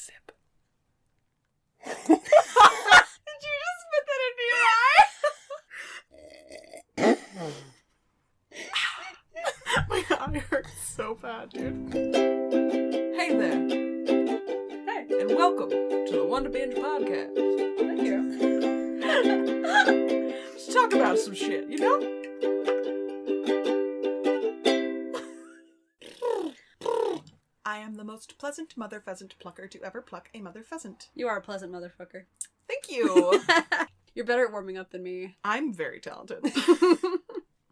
sip. Did you just spit that into your eye? My eye hurts so bad, dude. Hey there, Hey, and welcome to the Wonder Binge podcast. thank you. Let's talk about some shit, you know? Pleasant mother pheasant plucker to ever pluck a mother pheasant. You are a pleasant motherfucker. Thank you. You're better at warming up than me. I'm very talented.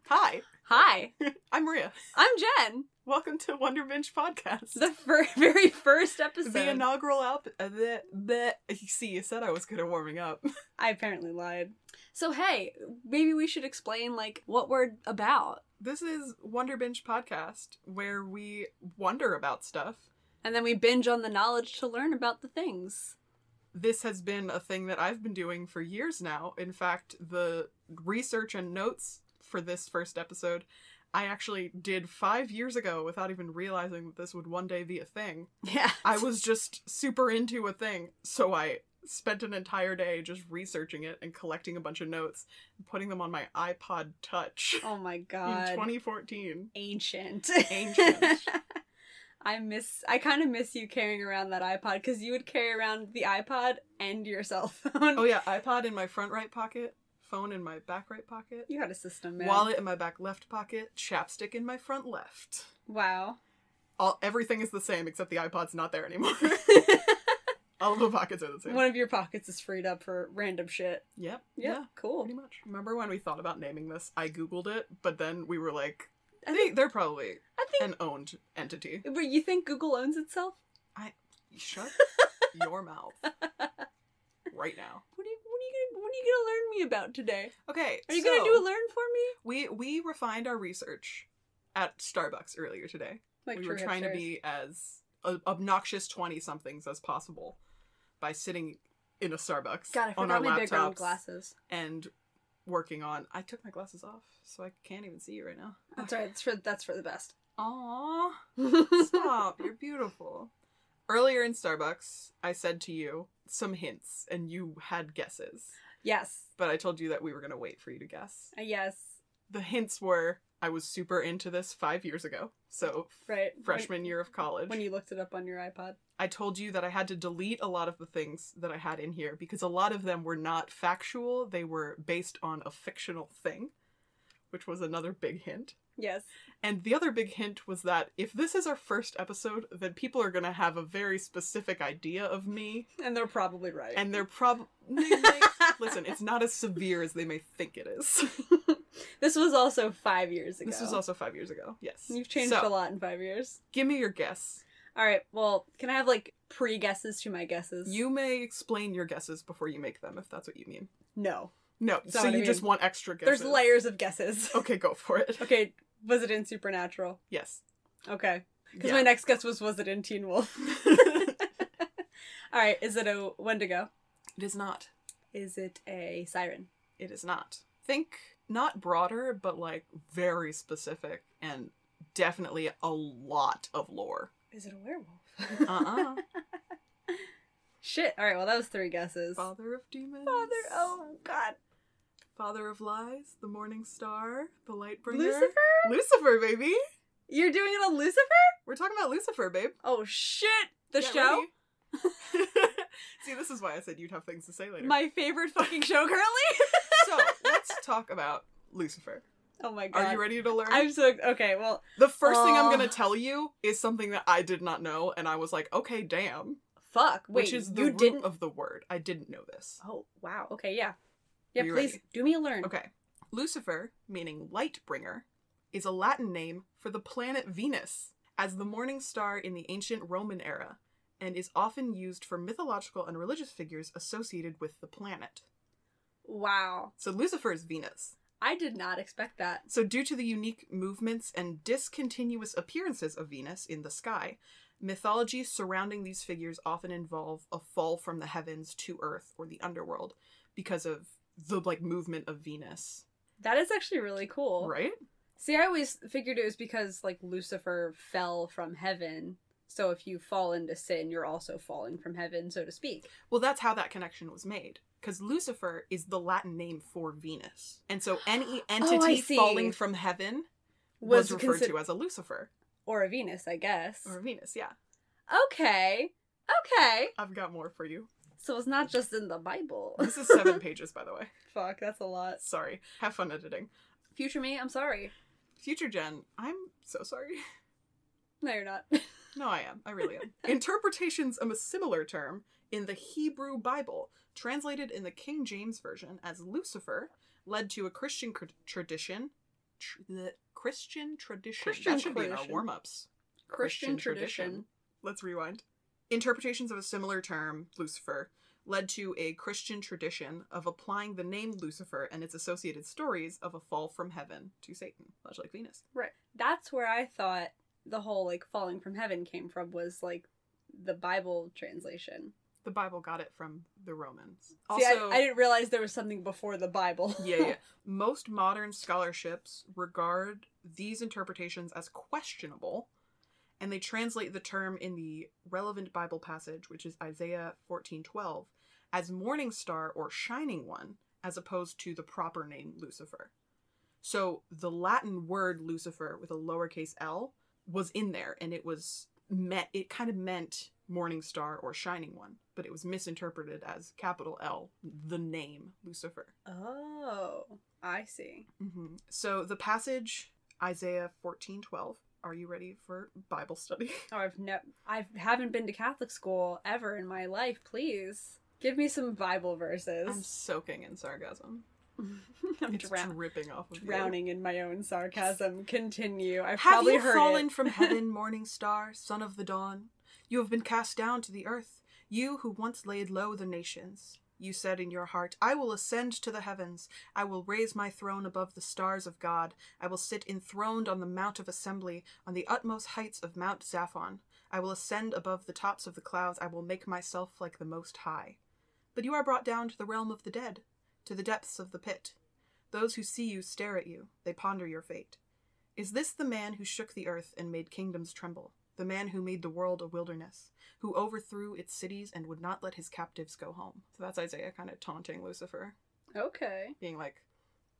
Hi, Hi, I'm Maria. I'm Jen. Welcome to Wonder Binge Podcast. The fir- very first episode. The inaugural app. Uh, the, the, see, you said I was good at warming up. I apparently lied. So hey, maybe we should explain like what we're about, This is Wonder Binge Podcast, where we wonder about stuff. And then we binge on the knowledge to learn about the things. This has been a thing that I've been doing for years now. In fact, the research and notes for this first episode, I actually did five years ago without even realizing that this would one day be a thing. Yeah. I was just super into a thing, so I spent an entire day just researching it and collecting a bunch of notes and putting them on my iPod Touch Oh my in god. 2014. Ancient. Ancient. I miss. I kind of miss you carrying around that iPod because you would carry around the iPod and your cell phone. Oh yeah, iPod in my front right pocket, phone in my back right pocket, You had a system, man. wallet in my back left pocket, chapstick in my front left. Wow. All everything is the same except the iPod's not there anymore. All of the pockets are the same. One of your pockets is freed up for random shit. Yep. Yeah, Yeah. cool. Pretty much. Remember when we thought about naming this? I googled it, but then we were like, I they, think. they're probably I think. an owned entity. But you think Google owns itself? I shut your mouth right now. What are you? What are you gonna? What are you gonna learn me about today? Okay. Are you so gonna do a learn for me? We we refined our research at Starbucks earlier today. Like we were trying to be as obnoxious 20 somethings as possible by sitting in a Starbucks God, I on our forgot my big round glasses. and working on. I took my glasses off, so I can't even see you right now. That's right. That's for that's for the best. Aww, stop! You're beautiful. Earlier in Starbucks, I said to you some hints, and you had guesses. yes. But I told you that we were gonna wait for you to guess. Uh, yes. The hints were I was super into this five years ago, so Right. When- freshman year of college. When you looked it up on your iPod. I told you that I had to delete a lot of the things that I had in here because a lot of them were not factual. They were based on a fictional thing, which was another big hint. Yes. And the other big hint was that if this is our first episode, then people are going to have a very specific idea of me. And they're probably right. And they're probably. Listen, it's not as severe as they may think it is. this was also five years ago. This was also five years ago. Yes. You've changed So, a lot in five years. Give me your guess. All right. Well, can I have like pre guesses to my guesses? You may explain your guesses before you make them, if that's what you mean. no. No, so what I you just want extra guesses. There's layers of guesses. Okay, go for it. Okay. Was it in Supernatural? Yes. Okay. Because Yeah. my next guess was was it in Teen Wolf? All right. Is it a Wendigo? it is not. Is it a siren? It is not. Think not broader, but like very specific and definitely a lot of lore. Is it a werewolf? Uh-uh. Shit. All right. Well, that was three guesses. Father of demons. Father. Oh God. Father of lies, the morning star, the light bringer. Lucifer. Lucifer, baby. You're doing it on Lucifer? We're talking about Lucifer, babe. Oh shit. The Get show. See, this is why I said you'd have things to say later. My favorite fucking show currently. so talk about Lucifer. oh my god. Are you ready to learn? I'm so okay. Well, The first thing I'm Oh. gonna tell you is something that I did not know, and I was like, okay, damn. fuck. Wait, which is the you root didn't. of the word. I didn't know this. Oh wow. Okay. Yeah. Yeah. Please ready? do me a learn. Okay. Lucifer, meaning light bringer, is a Latin name for the planet Venus as the morning star in the ancient Roman era, and is often used for mythological and religious figures associated with the planet. Wow. So Lucifer is Venus. I did not expect that. So, due to the unique movements and discontinuous appearances of Venus in the sky, mythology surrounding these figures often involve a fall from the heavens to Earth or the underworld because of the like movement of Venus. That is actually really cool. Right? See, I always figured it was because like Lucifer fell from heaven So if you fall into sin, you're also falling from heaven, so to speak. Well, that's how that connection was made. Because Lucifer is the Latin name for Venus. And so any oh, entity Oh, falling from heaven was, referred consi- to as a Lucifer. or a Venus, I guess. Or a Venus, yeah. Okay. Okay. I've got more for you. So it's not just in the Bible. This is seven pages, by the way. Fuck, that's a lot. Sorry. Have fun editing. Future me, I'm sorry. Future Jen, I'm so sorry. No, you're not. No, I am. I really am. Interpretations of a similar term in the Hebrew Bible, translated in the King James Version as Lucifer, led to a Christian cr- tradition. Tr- the Christian tradition. Christian that should be in our tradition. warm ups. Christian tradition. Let's rewind. Interpretations of a similar term, Lucifer, led to a Christian tradition of applying the name Lucifer and its associated stories of a fall from heaven to Satan, much like Venus. Right. That's where I thought the whole like falling from heaven came from was like the Bible translation. The Bible got it from the Romans. See, I, I didn't realize there was something before the Bible. yeah, yeah. Most modern scholarships regard these interpretations as questionable, and they translate the term in the relevant Bible passage, which is Isaiah 14:12, as morning star or shining one, as opposed to the proper name Lucifer. So the Latin word Lucifer with a lowercase l was in there, and it was meant it kind of meant morning star or shining one, but it was misinterpreted as capital L, the name Lucifer. Oh, I see. hmm So the passage Isaiah fourteen twelve. Are you ready for Bible study? Oh, I've never, I haven't been to Catholic school ever in my life. Please give me some Bible verses. I'm soaking in sarcasm. I'm it's drown- dripping off of you. drowning in my own sarcasm. Continue. I've Have probably you heard fallen it. from heaven, morning star, son of the dawn? You have been cast down to the earth, you who once laid low the nations. You said in your heart, I will ascend to the heavens. I will raise my throne above the stars of God. I will sit enthroned on the mount of assembly, on the utmost heights of Mount Zaphon. I will ascend above the tops of the clouds. I will make myself like the Most High. But you are brought down to the realm of the dead, to the depths of the pit. Those who see you stare at you, they ponder your fate. Is this the man who shook the earth and made kingdoms tremble? The man who made the world a wilderness, who overthrew its cities and would not let his captives go home? So that's Isaiah kind of taunting Lucifer, Okay. being like,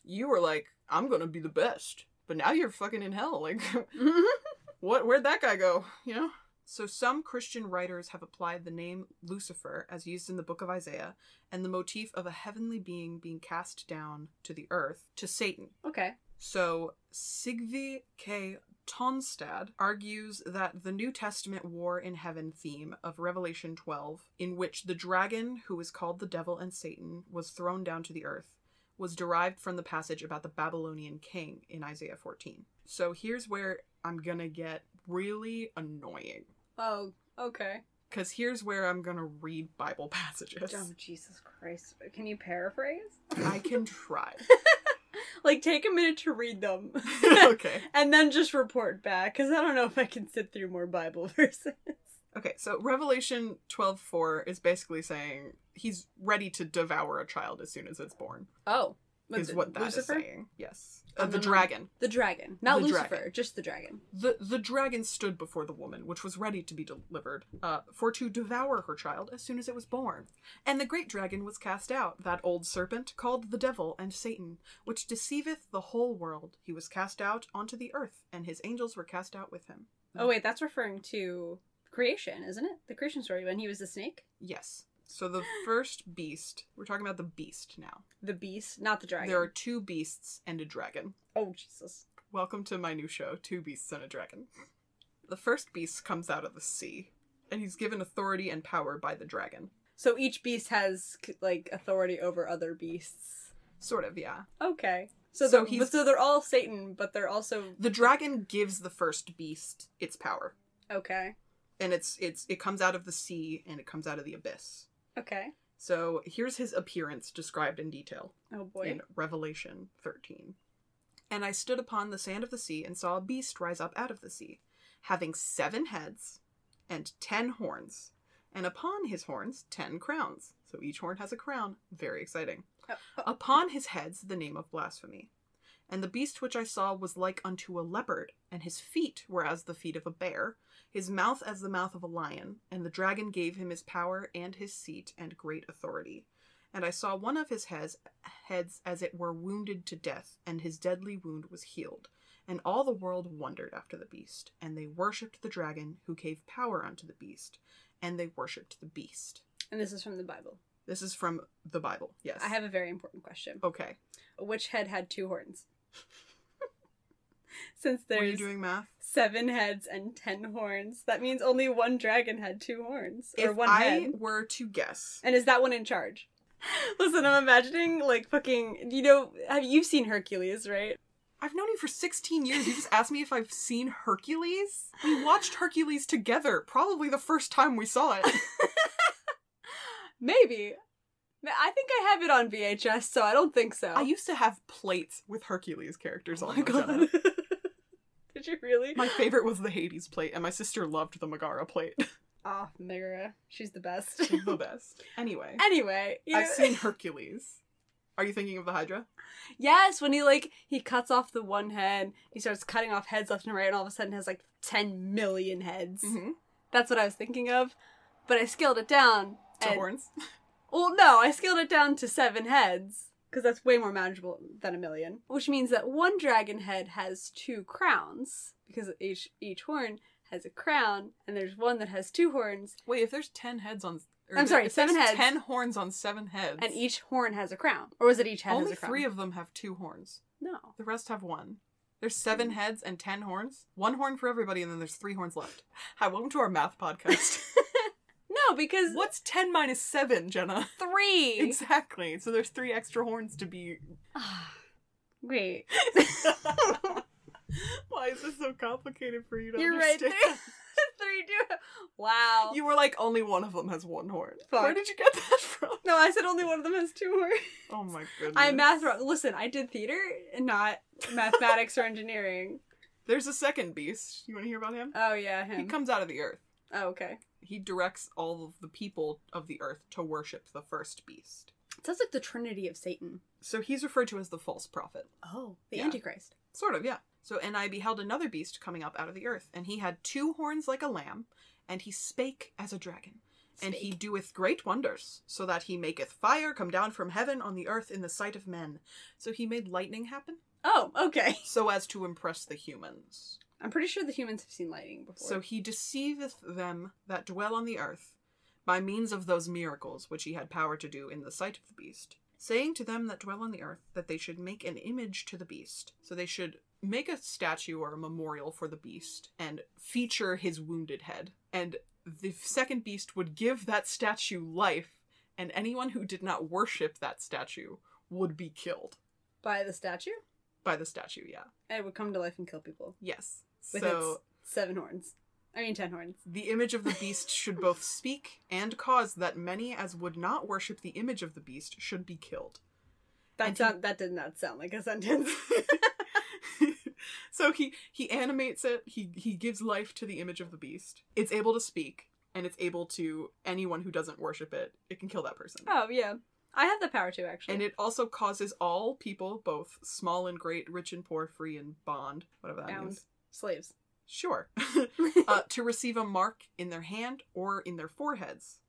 You were like, I'm gonna be the best, but now you're fucking in hell. Like, what? Where'd that guy go? You know? So some Christian writers have applied the name Lucifer, as used in the book of Isaiah, and the motif of a heavenly being being cast down to the earth to Satan. okay. So Sigve K. Tonstad argues that the New Testament war in heaven theme of Revelation 12, in which the dragon, who is called the devil and Satan, was thrown down to the earth, was derived from the passage about the Babylonian king in Isaiah 14. So here's where I'm gonna get really annoying. Oh, okay. Because here's where I'm gonna read Bible passages. Oh, Jesus Christ. Can you paraphrase? I can try. like, take a minute to read them. okay. and then just report back, because I don't know if I can sit through more Bible verses. Okay, so Revelation 12:4 is basically saying he's ready to devour a child as soon as it's born. Oh. Is what that is Lucifer? saying. Yes. Uh, Oh, the no, no. dragon. The dragon. Not The Lucifer, dragon. just the dragon. The the dragon stood before the woman, which was ready to be delivered, uh, for to devour her child as soon as it was born. And the great dragon was cast out, that old serpent called the devil and Satan, which deceiveth the whole world. He was cast out onto the earth, and his angels were cast out with him. Oh, wait, that's referring to creation, isn't it? The creation story when he was the snake? Yes. So the first beast, we're talking about the beast now. The beast, not the dragon. There are two beasts and a dragon. Oh, Jesus. Welcome to my new show, Two Beasts and a Dragon. The first beast comes out of the sea, and he's given authority and power by the dragon. So each beast has, like, authority over other beasts. Sort of, yeah. Okay. So, So they're, he's- so they're all Satan, but they're also. The dragon gives the first beast its power, Okay. and it's it's it comes out of the sea and it comes out of the abyss. Okay. So here's his appearance described in detail Oh, boy. in Revelation 13. And I stood upon the sand of the sea and saw a beast rise up out of the sea, having seven heads and ten horns, and upon his horns ten crowns. So each horn has a crown. Very exciting. Oh, oh. Upon his heads the name of blasphemy. And the beast which I saw was like unto a leopard, and his feet were as the feet of a bear, his mouth as the mouth of a lion, and the dragon gave him his power and his seat and great authority. And I saw one of his heads, heads as it were wounded to death, and his deadly wound was healed. And all the world wondered after the beast, and they worshipped the dragon who gave power unto the beast, and they worshipped the beast. And this is from the Bible. This is from the Bible. Yes. I have a very important question. Okay. Which head had two horns? Since Were you doing math? seven heads and ten horns, that means only one dragon had two horns. Or If one I head. were to guess, And is that one in charge? Listen, I'm imagining like fucking. You know, have you seen Hercules, right? I've known you for 16 years. You just asked me if I've seen Hercules? We watched Hercules together, probably the first time we saw it. Maybe. I think I have it on VHS, so I don't think so. I used to have plates with Hercules characters oh on my them. God. Did you really? My favorite was the Hades plate, and my sister loved the Megara plate. Oh, Megara. She's the best. the best. Anyway, anyway, you I've know- seen Hercules. Are you thinking of the Hydra? Yes, when he like he cuts off the one head, he starts cutting off heads left and right, and all of a sudden has like ten million heads. Mm-hmm. That's what I was thinking of, but I scaled it down. To horns. Well, no, I scaled it down to seven heads because that's way more manageable than a million. Which means that one dragon head has two crowns because each each horn has a crown, and there's one that has two horns, Wait, if there's 10 heads on. I'm sorry, if seven heads. 10 horns on 7 heads. and each horn has a crown. Or was it each head Only has a crown? three of them have two horns. no. The rest have one. There's seven hmm. heads and ten horns. One horn for everybody, and then there's three horns left. Hi, welcome to our math podcast. No, because What's ten minus seven, Jenna? three. Exactly. So there's three extra horns to be. Wait. Why is this so complicated for you to You're right. understand? Three, three do. Wow. You were like, only one of them has one horn. Fuck. Where did you get that from? No, I said only one of them has two horns. Oh my goodness. I math wrong. Listen, I did theater and not mathematics or engineering. There's a second beast. You want to hear about him? Oh yeah, him. He comes out of the earth. Oh okay. He directs all of the people of the earth to worship the first beast. It sounds like the Trinity of Satan. So he's referred to as the false prophet. Oh, the Yeah. Antichrist. Sort of, yeah. So, and I beheld another beast coming up out of the earth, and he had two horns like a lamb, and he spake as a dragon. And he doeth great wonders, so that he maketh fire come down from heaven on the earth in the sight of men. So he made lightning happen, Oh, okay. so as to impress the humans. I'm pretty sure the humans have seen lightning before. So he deceiveth them that dwell on the earth, by means of those miracles which he had power to do in the sight of the beast, saying to them that dwell on the earth that they should make an image to the beast. So they should make a statue or a memorial for the beast and feature his wounded head. And the second beast would give that statue life, and anyone who did not worship that statue would be killed by the statue, by the statue, yeah. it would come to life and kill people Yes. With so its seven horns. I mean, ten horns. The image of the beast should both speak and cause that many as would not worship the image of the beast should be killed. That And he- that did not sound like a sentence. so he he animates it. He he gives life to the image of the beast. It's able to speak and it's able to anyone who doesn't worship it. It can kill that person. oh yeah, I have the power to actually. And it also causes all people, both small and great, rich and poor, free and bond, whatever that Bound. means. Slaves. Sure. uh, to receive a mark in their hand or in their foreheads.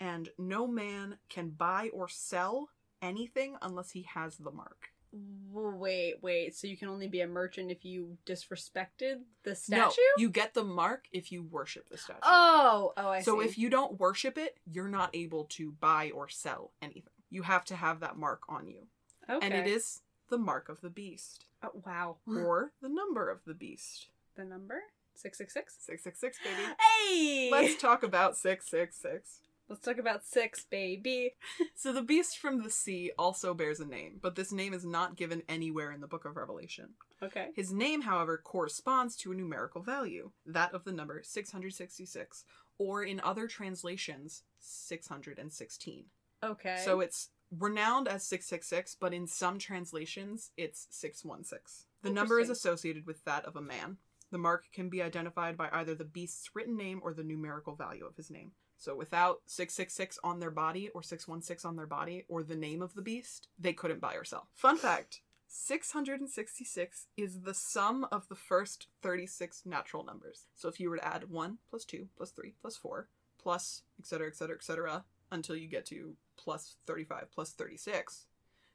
And no man can buy or sell anything unless he has the mark. Wait, wait. So you can only be a merchant if you disrespected the statue? No, you get the mark if you worship the statue. Oh, oh, I so see. if you don't worship it, you're not able to buy or sell anything. You have to have that mark on you. okay. And it is the mark of the beast Oh, wow. or the number of the beast. the number six six six. 666, baby. Hey. Let's talk about 666. Let's talk about six, baby. So the beast from the sea also bears a name, but this name is not given anywhere in the book of Revelation. Okay. His name, however, corresponds to a numerical value, that of the number 666, or in other translations, 616. Okay. So it's renowned as 666, but in some translations, it's 616. The number is associated with that of a man. The mark can be identified by either the beast's written name or the numerical value of his name. So without 666 on their body or 616 on their body or the name of the beast, they couldn't buy or sell. Fun fact 666 is the sum of the first 36 natural numbers. So if you were to add 1 plus 2 plus 3 plus 4 plus etc etc etc until you get to plus 35 plus 36,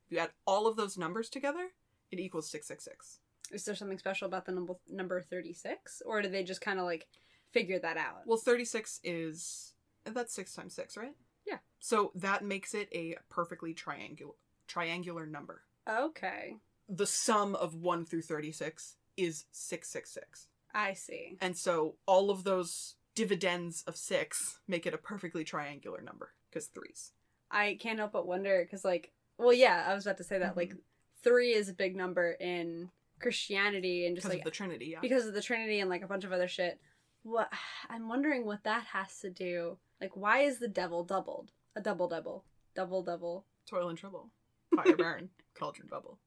if you add all of those numbers together, it equals 666. Is there something special about the number number 36 or did they just kind of like figure that out? Well, 36 is that's 6 times 6, right? Yeah. So that makes it a perfectly triangular triangular number. okay. The sum of 1 through 36 is 666. I see. And so all of those dividends of 6 make it a perfectly triangular number because 3s. I can't help but wonder cuz like well yeah, I was about to say that like Mhm. 3 is a big number in Christianity and just Because like of the Trinity, yeah. because of the Trinity and like a bunch of other shit. What I'm wondering what that has to do. Like, why is the devil doubled? A double double, double double. Toil and trouble. Fire burn. Cauldron bubble.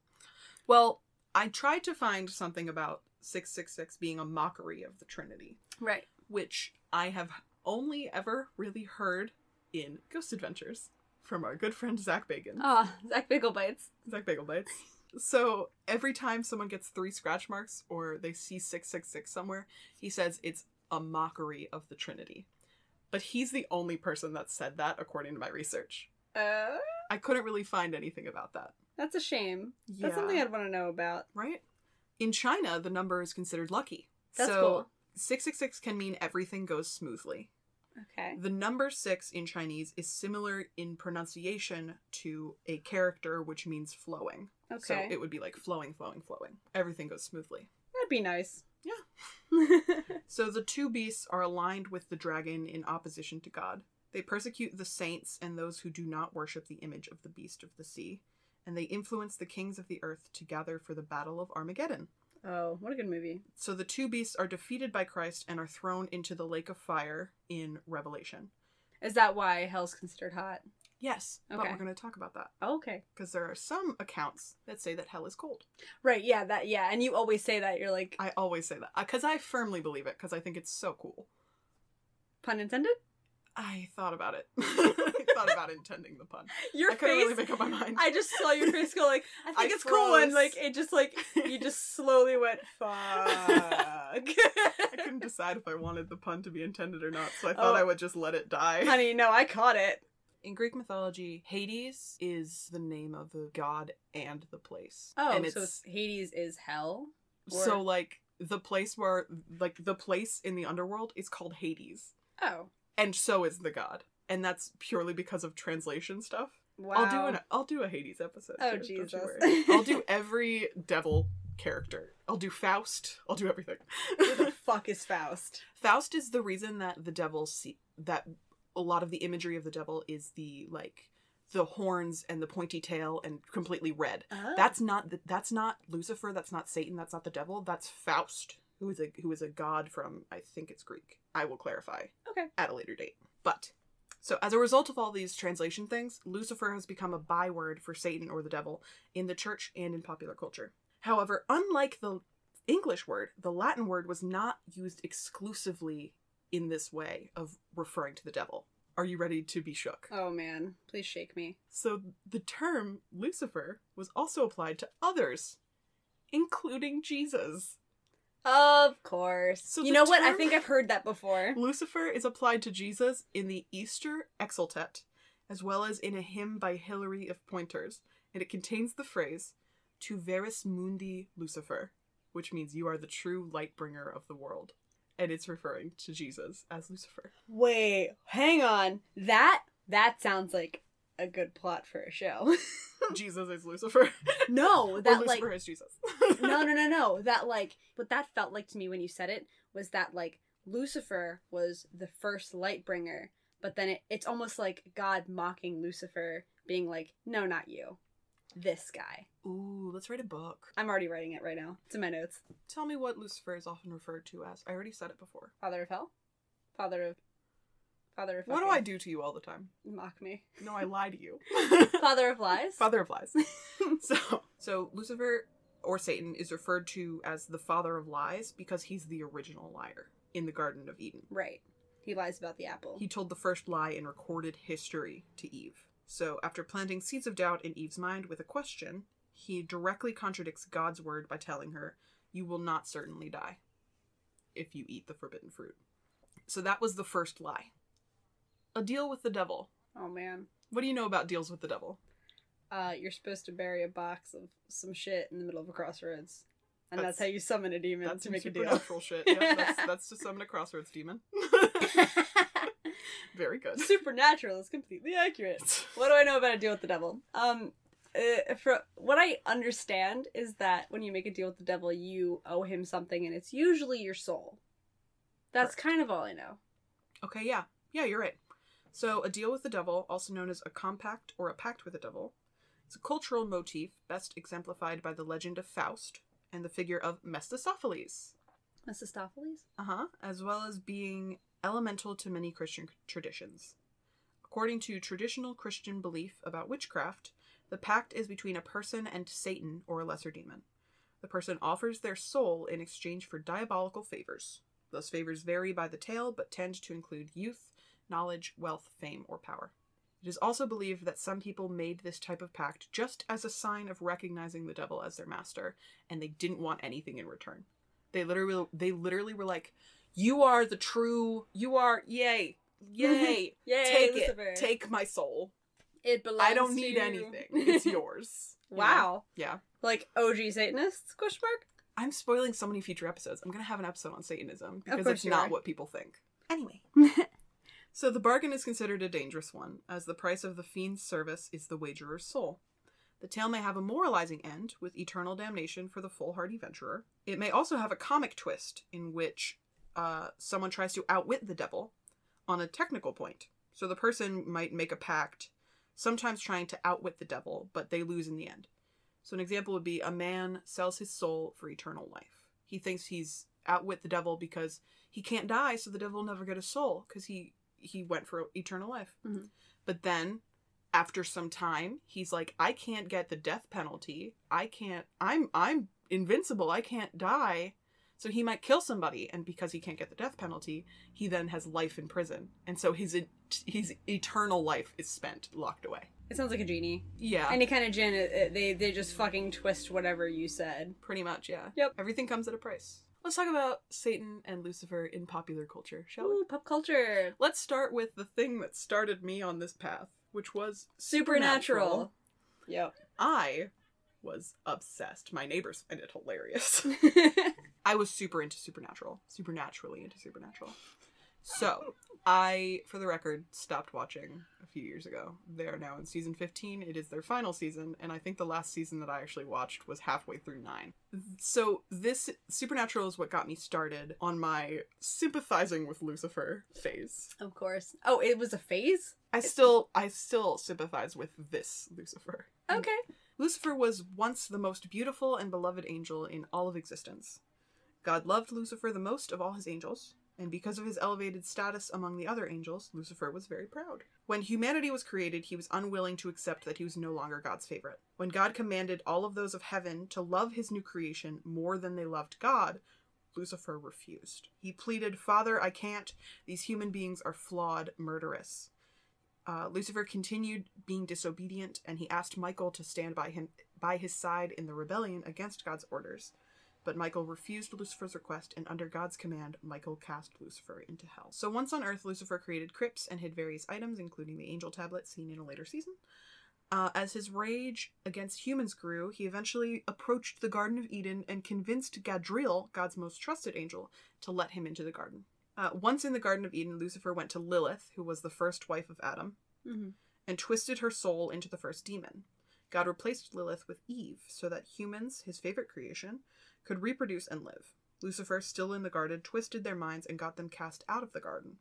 Well, I tried to find something about 666 being a mockery of the Trinity. Right. which I have only ever really heard in Ghost Adventures from our good friend Zak Bagans. Ah, Zach Bagel bites. Zach Bagel Bites. So every time someone gets three scratch marks or they see 666 somewhere, he says it's a mockery of the Trinity. But he's the only person that said that according to my research. Uh, I couldn't really find anything about that. that's a shame. Yeah. That's something I'd want to know about. right? In China, the number is considered lucky. That's so cool. 666 can mean everything goes smoothly. Okay. The number six in Chinese is similar in pronunciation to a character which means flowing. Okay. So it would be like flowing, flowing, flowing. Everything goes smoothly. That'd be nice. Yeah. So the two beasts are aligned with the dragon in opposition to God. They persecute the saints and those who do not worship the image of the beast of the sea, and they influence the kings of the earth to gather for the battle of Armageddon. Oh, what a good movie. So the two beasts are defeated by Christ and are thrown into the lake of fire in Revelation. Is that why hell's considered hot? Yes, but we're going to talk about that. Oh, okay. because there are some accounts that say that hell is cold. Right. Yeah. That. Yeah. And you always say that. You're like I always say that uh, because I firmly believe it because I think it's so cool. pun intended. I thought about it. I thought about intending the pun. Your I couldn't really make up my mind. I just saw your face go like I think I it's cool and like it just like you just slowly went fuck. I couldn't decide if I wanted the pun to be intended or not, so I thought Oh. I would just let it die. Honey, no, I caught it. In Greek mythology, Hades is the name of the god and the place. Oh, and so it's, Hades is hell. or- so like the place where like the place in the underworld is called Hades. Oh, and so is the god and that's purely because of translation stuff wow. i'll do an i'll do a hades episode Oh, too, Jesus. i'll do every devil character i'll do faust i'll do everything Who the fuck is Faust? faust is the reason that the devil see that a lot of the imagery of the devil is the like the horns and the pointy tail and completely red Oh. that's not the, that's not lucifer that's not satan that's not the devil that's faust who is a who is a god from i think it's greek i will clarify Okay. at a later date but so as a result of all these translation things lucifer has become a byword for satan or the devil in the church and in popular culture however unlike the english word the latin word was not used exclusively in this way of referring to the devil are you ready to be shook Oh man, please shake me. so the term Lucifer was also applied to others, including Jesus. Of course. So you know what? I think I've heard that before. Lucifer is applied to Jesus in the Easter Exsultet, as well as in a hymn by Hilary of Poitiers, and it contains the phrase, Tu veris mundi Lucifer, which means you are the true light bringer of the world. And it's referring to Jesus as Lucifer. Wait, hang on. That that sounds like a good plot for a show. Jesus is Lucifer. no, that like Lucifer is Jesus. no, no, no, no. That like what that felt like to me when you said it was that like Lucifer was the first light bringer, but then it, it's almost like God mocking Lucifer, being like, "No, not you, this guy." Ooh, let's write a book. I'm already writing it right now. It's in my notes. Tell me what Lucifer is often referred to as. I already said it before. Father of hell, father of, father of. What do I do to you all the time? Mock me. No, I lie to you. Father of lies. Father of lies. so, so Lucifer or Satan is referred to as the father of lies because he's the original liar in the Garden of Eden. Right. He lies about the apple. He told the first lie in recorded history to Eve. So, after planting seeds of doubt in Eve's mind with a question, he directly contradicts God's word by telling her, You will not certainly die if you eat the forbidden fruit. So that was the first lie. A deal with the devil. Oh man. What do you know about deals with the devil? Uh, you're supposed to bury a box of some shit in the middle of a crossroads. And that's, That's- how you summon a demon That's to make a deal. supernatural shit. Yeah, that's, that's to summon a crossroads demon. Very good. Supernatural is completely accurate. What do I know about a deal with the devil? Um, uh, for what I understand is that when you make a deal with the devil, you owe him something, and it's usually your soul. That's Correct. kind of all I know. Okay, yeah. Yeah, you're right. So, a deal with the devil, also known as a compact or a pact with the devil, is a cultural motif best exemplified by the legend of Faust and the figure of Mephistopheles. Mephistopheles. Uh huh. As well as being elemental to many Christian traditions. According to traditional Christian belief about witchcraft, the pact is between a person and Satan or a lesser demon. The person offers their soul in exchange for diabolical favors. Those favors vary by the tale, but tend to include youth, knowledge, wealth, fame, or power. It is also believed that some people made this type of pact just as a sign of recognizing the devil as their master, and they didn't want anything in return. They literally, they literally were like, "You are the true. You are yay, yay, Yay, take it, take my soul. It belongs. I don't need anything. It's yours." You know? wow. Yeah. Like OG Satanists? Question mark. I'm spoiling so many future episodes. I'm gonna have an episode on Satanism because it's not are. what people think. Anyway. so the bargain is considered a dangerous one, as the price of the fiend's service is the wagerer's soul. The tale may have a moralizing end, with eternal damnation for the foolhardy venturer. It may also have a comic twist, in which uh, someone tries to outwit the devil on a technical point. So the person might make a pact, sometimes trying to outwit the devil, but they lose in the end. So an example would be a man sells his soul for eternal life. He thinks he's outwit the devil because he can't die, so the devil will never get his soul because he he went for eternal life. Mhm. But then after some time, he's like, I can't get the death penalty. I can't. I'm I'm invincible. I can't die. So he might kill somebody, and because he can't get the death penalty, he then has life in prison, and so his his eternal life is spent locked away. It sounds like a genie. Yeah, Any kind of gin, it, it- they they just fucking twist whatever you said. Pretty much, yeah. Yep. Everything comes at a price. Let's talk about Satan and Lucifer in popular culture, shall we? Pop culture. Let's start with the thing that started me on this path, which was Supernatural. Yep. I was obsessed. My neighbors find it hilarious. I was super into Supernatural, supernaturally into Supernatural. So, I, for the record, stopped watching a few years ago. They are now in season 15. It is their final season, and I think the last season that I actually watched was halfway through 9. So, this Supernatural is what got me started on my sympathizing with Lucifer phase. of course. Oh, it was a phase? I still I still sympathize with this Lucifer. Okay. Lucifer was once the most beautiful and beloved angel in all of existence. God loved Lucifer the most of all his angels, and because of his elevated status among the other angels, Lucifer was very proud. When humanity was created, he was unwilling to accept that he was no longer God's favorite. When God commanded all of those of heaven to love his new creation more than they loved God, Lucifer refused. He pleaded, Father, I can't. These human beings are flawed, murderous. Uh, Lucifer continued being disobedient, and he asked Michael to stand by him by his side in the rebellion against God's orders. But Michael refused Lucifer's request, and under God's command, Michael cast Lucifer into hell. So once on Earth, Lucifer created crypts and hid various items, including the angel tablet seen in a later season. Uh, as his rage against humans grew, he eventually approached the Garden of Eden and convinced Gadriel, God's most trusted angel, to let him into the garden. Uh, once in the Garden of Eden, Lucifer went to Lilith, who was the first wife of Adam, Mm-hmm. and twisted her soul into the first demon. God replaced Lilith with Eve so that humans, his favorite creation, could reproduce and live. Lucifer, still in the garden, twisted their minds and got them cast out of the garden.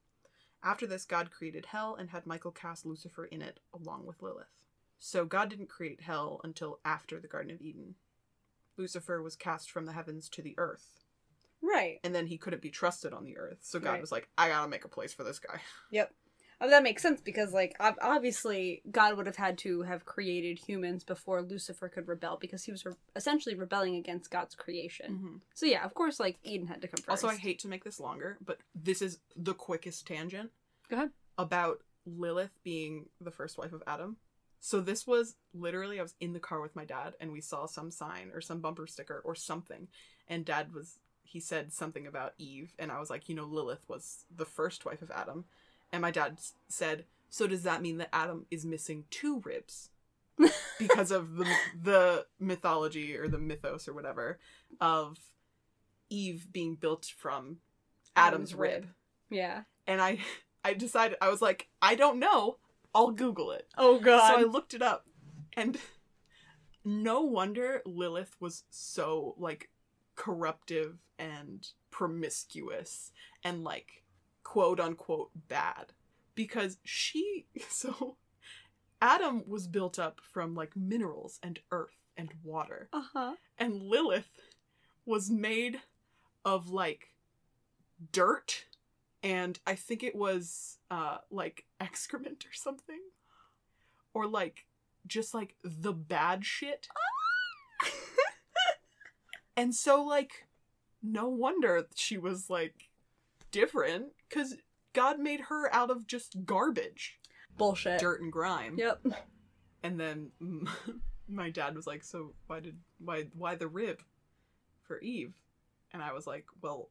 After this, God created hell and had Michael cast Lucifer in it along with Lilith. So God didn't create hell until after the Garden of Eden. Lucifer was cast from the heavens to the earth, Right. and then he couldn't be trusted on the earth. So God Right. was like, I gotta make a place for this guy. Yep. Oh, that makes sense because, like, obviously, God would have had to have created humans before Lucifer could rebel because he was re- essentially rebelling against God's creation. Mm-hmm. So, yeah, of course, like, Eden had to come first. Also, I hate to make this longer, but this is the quickest tangent Go ahead. about Lilith being the first wife of Adam. So this was literally I was in the car with my dad and we saw some sign or some bumper sticker or something and dad was he said something about Eve and I was like, you know, Lilith was the first wife of Adam. And my dad said, "So does that mean that Adam is missing two ribs?" because of the the mythology or the mythos or whatever of Eve being built from Adam's, Adam's rib. rib. Yeah. And I I decided I was like, I don't know. I'll Google it. Oh god. So I looked it up, and no wonder Lilith was so like corruptive and promiscuous and like quote unquote bad because she so Adam was built up from like minerals and earth and water uh huh. and Lilith was made of like dirt and I think it was uh like excrement or something or like just like the bad shit. and so like no wonder she was like different cuz God made her out of just garbage, Bullshit. dirt and grime. Yep. And then my dad was like, "So why did why why the rib for Eve?" And I was like, "Well,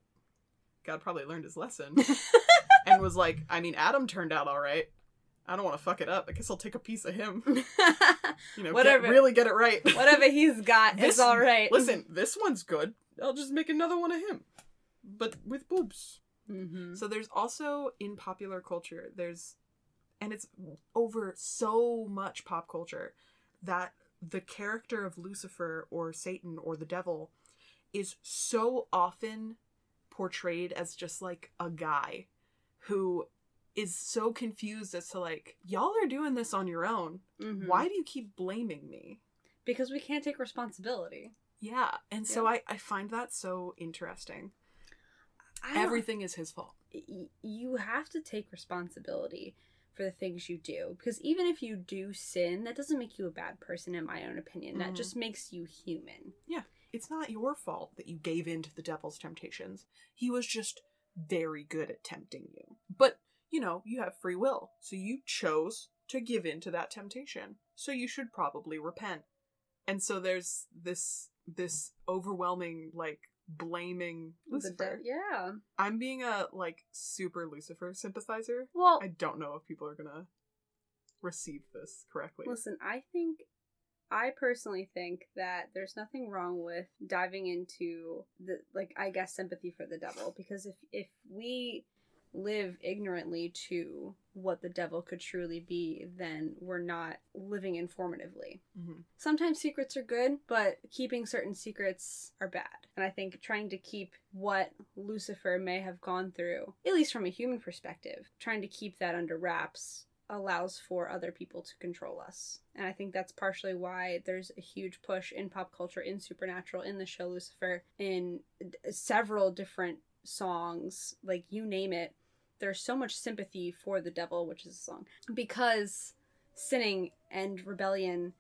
God probably learned his lesson." and was like, "I mean, Adam turned out all right. I don't want to fuck it up. I guess I'll take a piece of him. You know, Whatever. Get, really get it right. Whatever he's got This- is all right. Listen, this one's good. I'll just make another one of him, but with boobs." Mm-hmm. So there's also in popular culture, there's, and it's over so much pop culture that the character of Lucifer or Satan or the devil is so often portrayed as just like a guy who is so confused as to like, y'all are doing this on your own. Mm-hmm. Why do you keep blaming me? Because we can't take responsibility. Yeah. And so I, I find that so interesting. Everything is his fault. you have to take responsibility for the things you do because even if you do sin that doesn't make you a bad person in my own opinion that Mhm. just makes you human Yeah, It's not your fault that you gave in to the devil's temptations. He was just very good at tempting you. But, you know, you have free will, so you chose to give in to that temptation. So you should probably repent. And so there's this this overwhelming like blaming Lucifer. de- yeah I'm being a like super Lucifer sympathizer. well I don't know if people are going to receive this correctly. listen i think i personally think that there's nothing wrong with diving into the like i guess sympathy for the devil because if if we live ignorantly to what the devil could truly be then we're not living informatively Mhm. sometimes secrets are good, but keeping certain secrets are bad. And I think trying to keep what Lucifer may have gone through, at least from a human perspective, trying to keep that under wraps allows for other people to control us. And I think that's partially why there's a huge push in pop culture, in Supernatural, in the show Lucifer, in several different songs, like you name it. There's so much sympathy for the devil, which is a song, because sinning and rebellion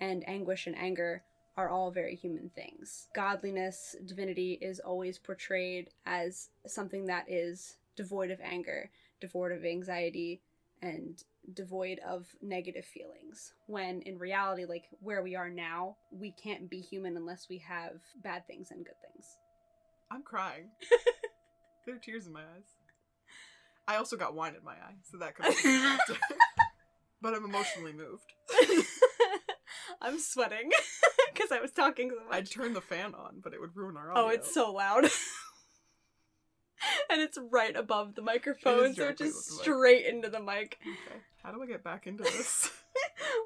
and anguish and anger are all very human things. Godliness, divinity is always portrayed as something that is devoid of anger, devoid of anxiety, and devoid of negative feelings. When in reality, like where we are now, we can't be human unless we have bad things and good things. I'm crying. there are tears in my eyes. I also got wine in my eye, so that could be But I'm emotionally moved. I'm sweating because I was talking so much. I'd turn the fan on, but it would ruin our audio. Oh, it's so loud. and it's right above the microphone, so just the mic. straight into the mic. Okay. How do I get back into this?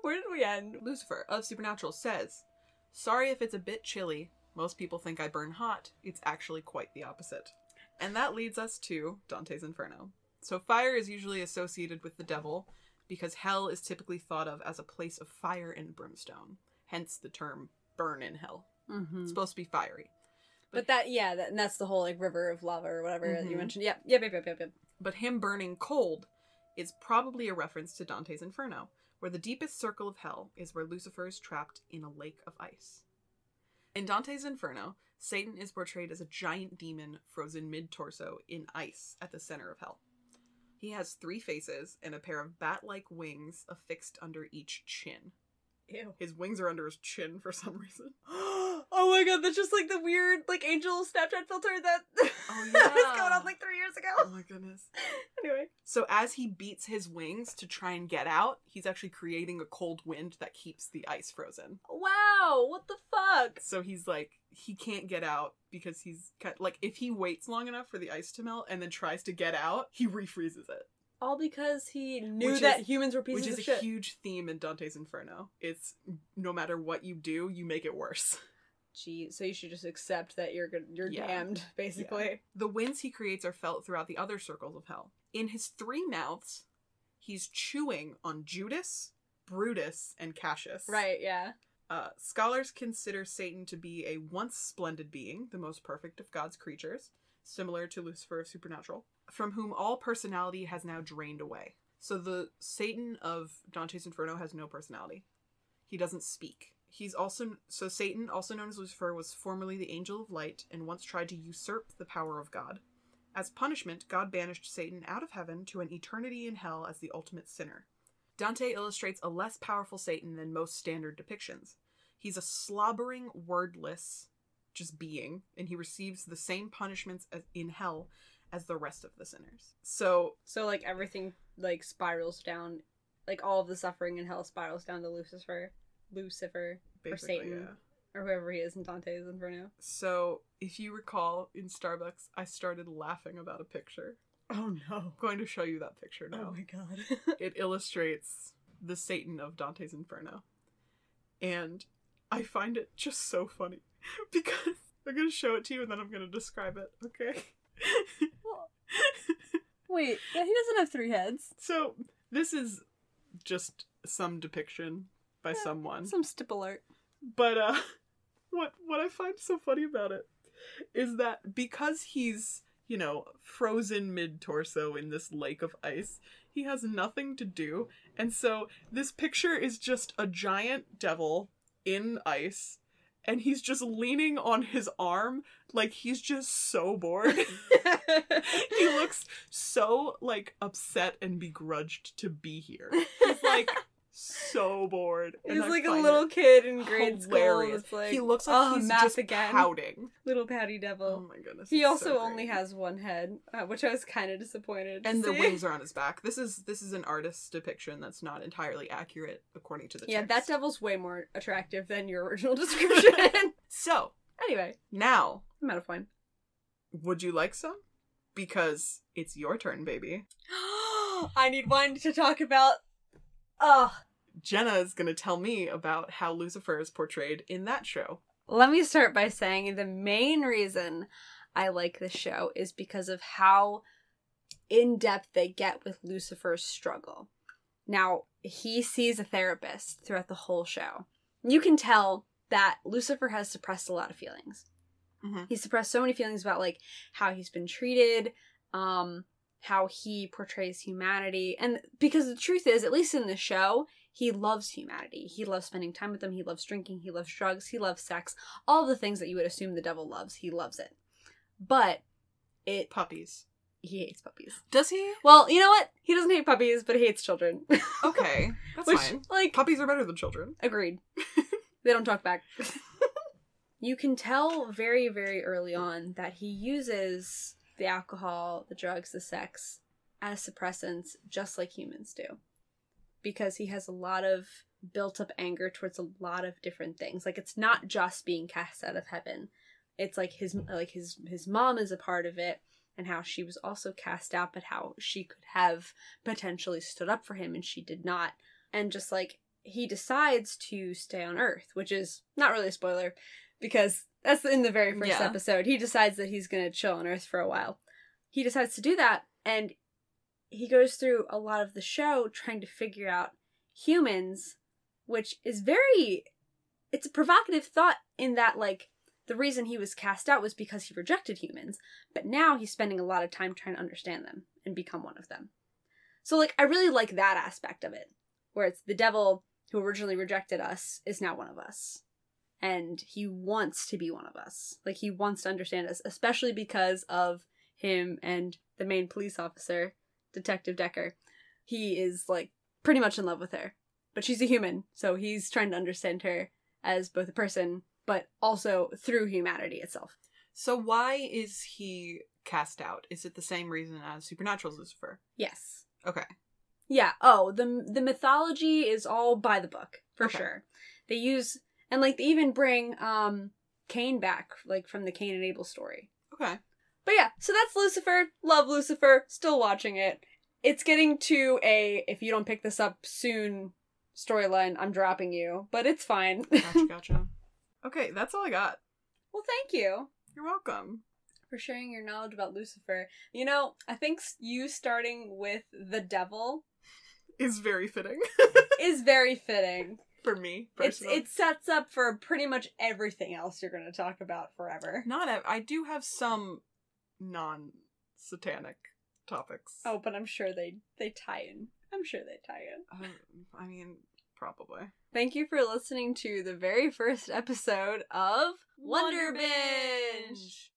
Where did we end? Lucifer of Supernatural says, Sorry if it's a bit chilly. Most people think I burn hot. It's actually quite the opposite. And that leads us to Dante's Inferno. So fire is usually associated with the devil because hell is typically thought of as a place of fire and brimstone. Hence the term burn in hell. Mm-hmm. It's supposed to be fiery. But that, yeah, that, and that's the whole like river of lava or whatever that you mentioned. Yep, yep, yep, yep, yep, yep. But him burning cold is probably a reference to Dante's Inferno, where the deepest circle of hell is where Lucifer is trapped in a lake of ice. In Dante's Inferno, Satan is portrayed as a giant demon frozen mid torso in ice at the center of hell. He has three faces and a pair of bat like wings affixed under each chin. Ew. His wings are under his chin for some reason. oh my god, that's just like the weird like angel Snapchat filter that Oh, was going on like three years ago. Oh my goodness. Anyway. So as he beats his wings to try and get out, he's actually creating a cold wind that keeps the ice frozen. Wow, what the fuck? So he's like he can't get out because he's cut like if he waits long enough for the ice to melt and then tries to get out, he refreezes it. All because he knew Which that is- humans were pieces which is of a shit. huge theme in Dante's Inferno. It's no matter what you do, you make it worse. Gee, so you should just accept that you're you're Yeah. damned, basically. The winds he creates are felt throughout the other circles of hell. In his three mouths, he's chewing on Judas, Brutus, and Cassius. Right, yeah. Uh, scholars consider Satan to be a once splendid being, the most perfect of God's creatures, similar to Lucifer of Supernatural, from whom all personality has now drained away. So the Satan of Dante's Inferno has no personality. He doesn't speak. He's also so Satan, also known as Lucifer, was formerly the angel of light and once tried to usurp the power of God. As punishment, God banished Satan out of heaven to an eternity in hell as the ultimate sinner. Dante illustrates a less powerful Satan than most standard depictions. He's a slobbering, wordless, just being, and he receives the same punishments as in hell as the rest of the sinners. So, So like everything like spirals down, like all of the suffering in hell spirals down to Lucifer, Lucifer, or Satan. yeah. or whoever he is in Dante's Inferno. So, if you recall, in Starbucks, I started laughing about a picture. Oh no! I'm going to show you that picture now. Oh my god! it illustrates the Satan of Dante's Inferno. And I find it just so funny because I'm going to show it to you and then I'm going to describe it, okay? Wait, yeah, he doesn't have three heads. so, this is just some depiction by Yeah, someone. Some stipple art. But uh what what I find so funny about it is that because he's, you know, frozen mid torso in this lake of ice, he has nothing to do. And so this picture is just a giant devil in ice and he's just leaning on his arm like he's just so bored. he looks so like upset and begrudged to be here. He's like so bored. He's like a little kid in grade hilarious. school. Like he looks like oh, he's math just again. pouting. Little pouty devil. Oh my goodness. he also so only has one head, uh, which I was kind of disappointed. to and the wings are on his back. This is this is an artist's depiction that's not entirely accurate according to the Yeah, that devil's way more attractive than your original description. So anyway, now, I'm out of wine. would you like some? Because it's your turn, baby. I need wine to talk about. Ugh. Jenna is gonna tell me about how Lucifer is portrayed in that show. Let me start by saying the main reason I like this show is because of how in depth they get with Lucifer's struggle. Now, he sees a therapist throughout the whole show. You can tell that Lucifer has suppressed a lot of feelings. Mhm. He's suppressed so many feelings about like how he's been treated, um, how he portrays humanity, and because the truth is, at least in the show, he loves humanity. He loves spending time with them. He loves drinking. He loves drugs. He loves sex. All the things that you would assume the devil loves, he loves it. But it Puppies. he hates puppies. Does he? Well, you know what? He doesn't hate puppies, but he hates children. Okay, that's Which, fine. like, Puppies are better than children. agreed. they don't talk back. you can tell very, very early on that he uses the alcohol, the drugs, the sex as suppressants, just like humans do. Because he has a lot of built up anger towards a lot of different things. Like it's not just being cast out of heaven. It's like his like his his mom is a part of it and how she was also cast out but how she could have potentially stood up for him and she did not. And just like he decides to stay on Earth, which is not really a spoiler because that's in the very first Yeah. episode. He decides that he's going to chill on Earth for a while. He decides to do that and he goes through a lot of the show trying to figure out humans, which is very it's a provocative thought in that like the reason he was cast out was because he rejected humans, but now he's spending a lot of time trying to understand them and become one of them. So like I really like that aspect of it, where it's the devil who originally rejected us is now one of us. And he wants to be one of us. Like he wants to understand us, especially because of him and the main police officer Detective Decker, he is like pretty much in love with her. But she's a human, so he's trying to understand her as both a person, but also through humanity itself. So why is he cast out? Is it the same reason as Supernatural's Lucifer? Yes. Okay. Yeah. Oh, the the mythology is all by the book for Okay. sure. They use and like they even bring um Cain back, like from the Cain and Abel story. Okay. But yeah, so that's Lucifer. Love Lucifer. Still watching it. It's getting to a if you don't pick this up soon storyline, I'm dropping you. But it's fine. Gotcha, gotcha. okay, that's all I got. well, thank you You're welcome. for sharing your knowledge about Lucifer. You know, I think you starting with the devil Is very fitting is very fitting. For me. It's it sets up for pretty much everything else you're going to talk about forever. not. A, I do have some non-satanic topics. Oh, but I'm sure they they tie in. I'm sure they tie in. Uh, I mean, probably. Thank you for listening to the very first episode of Wonder Binge.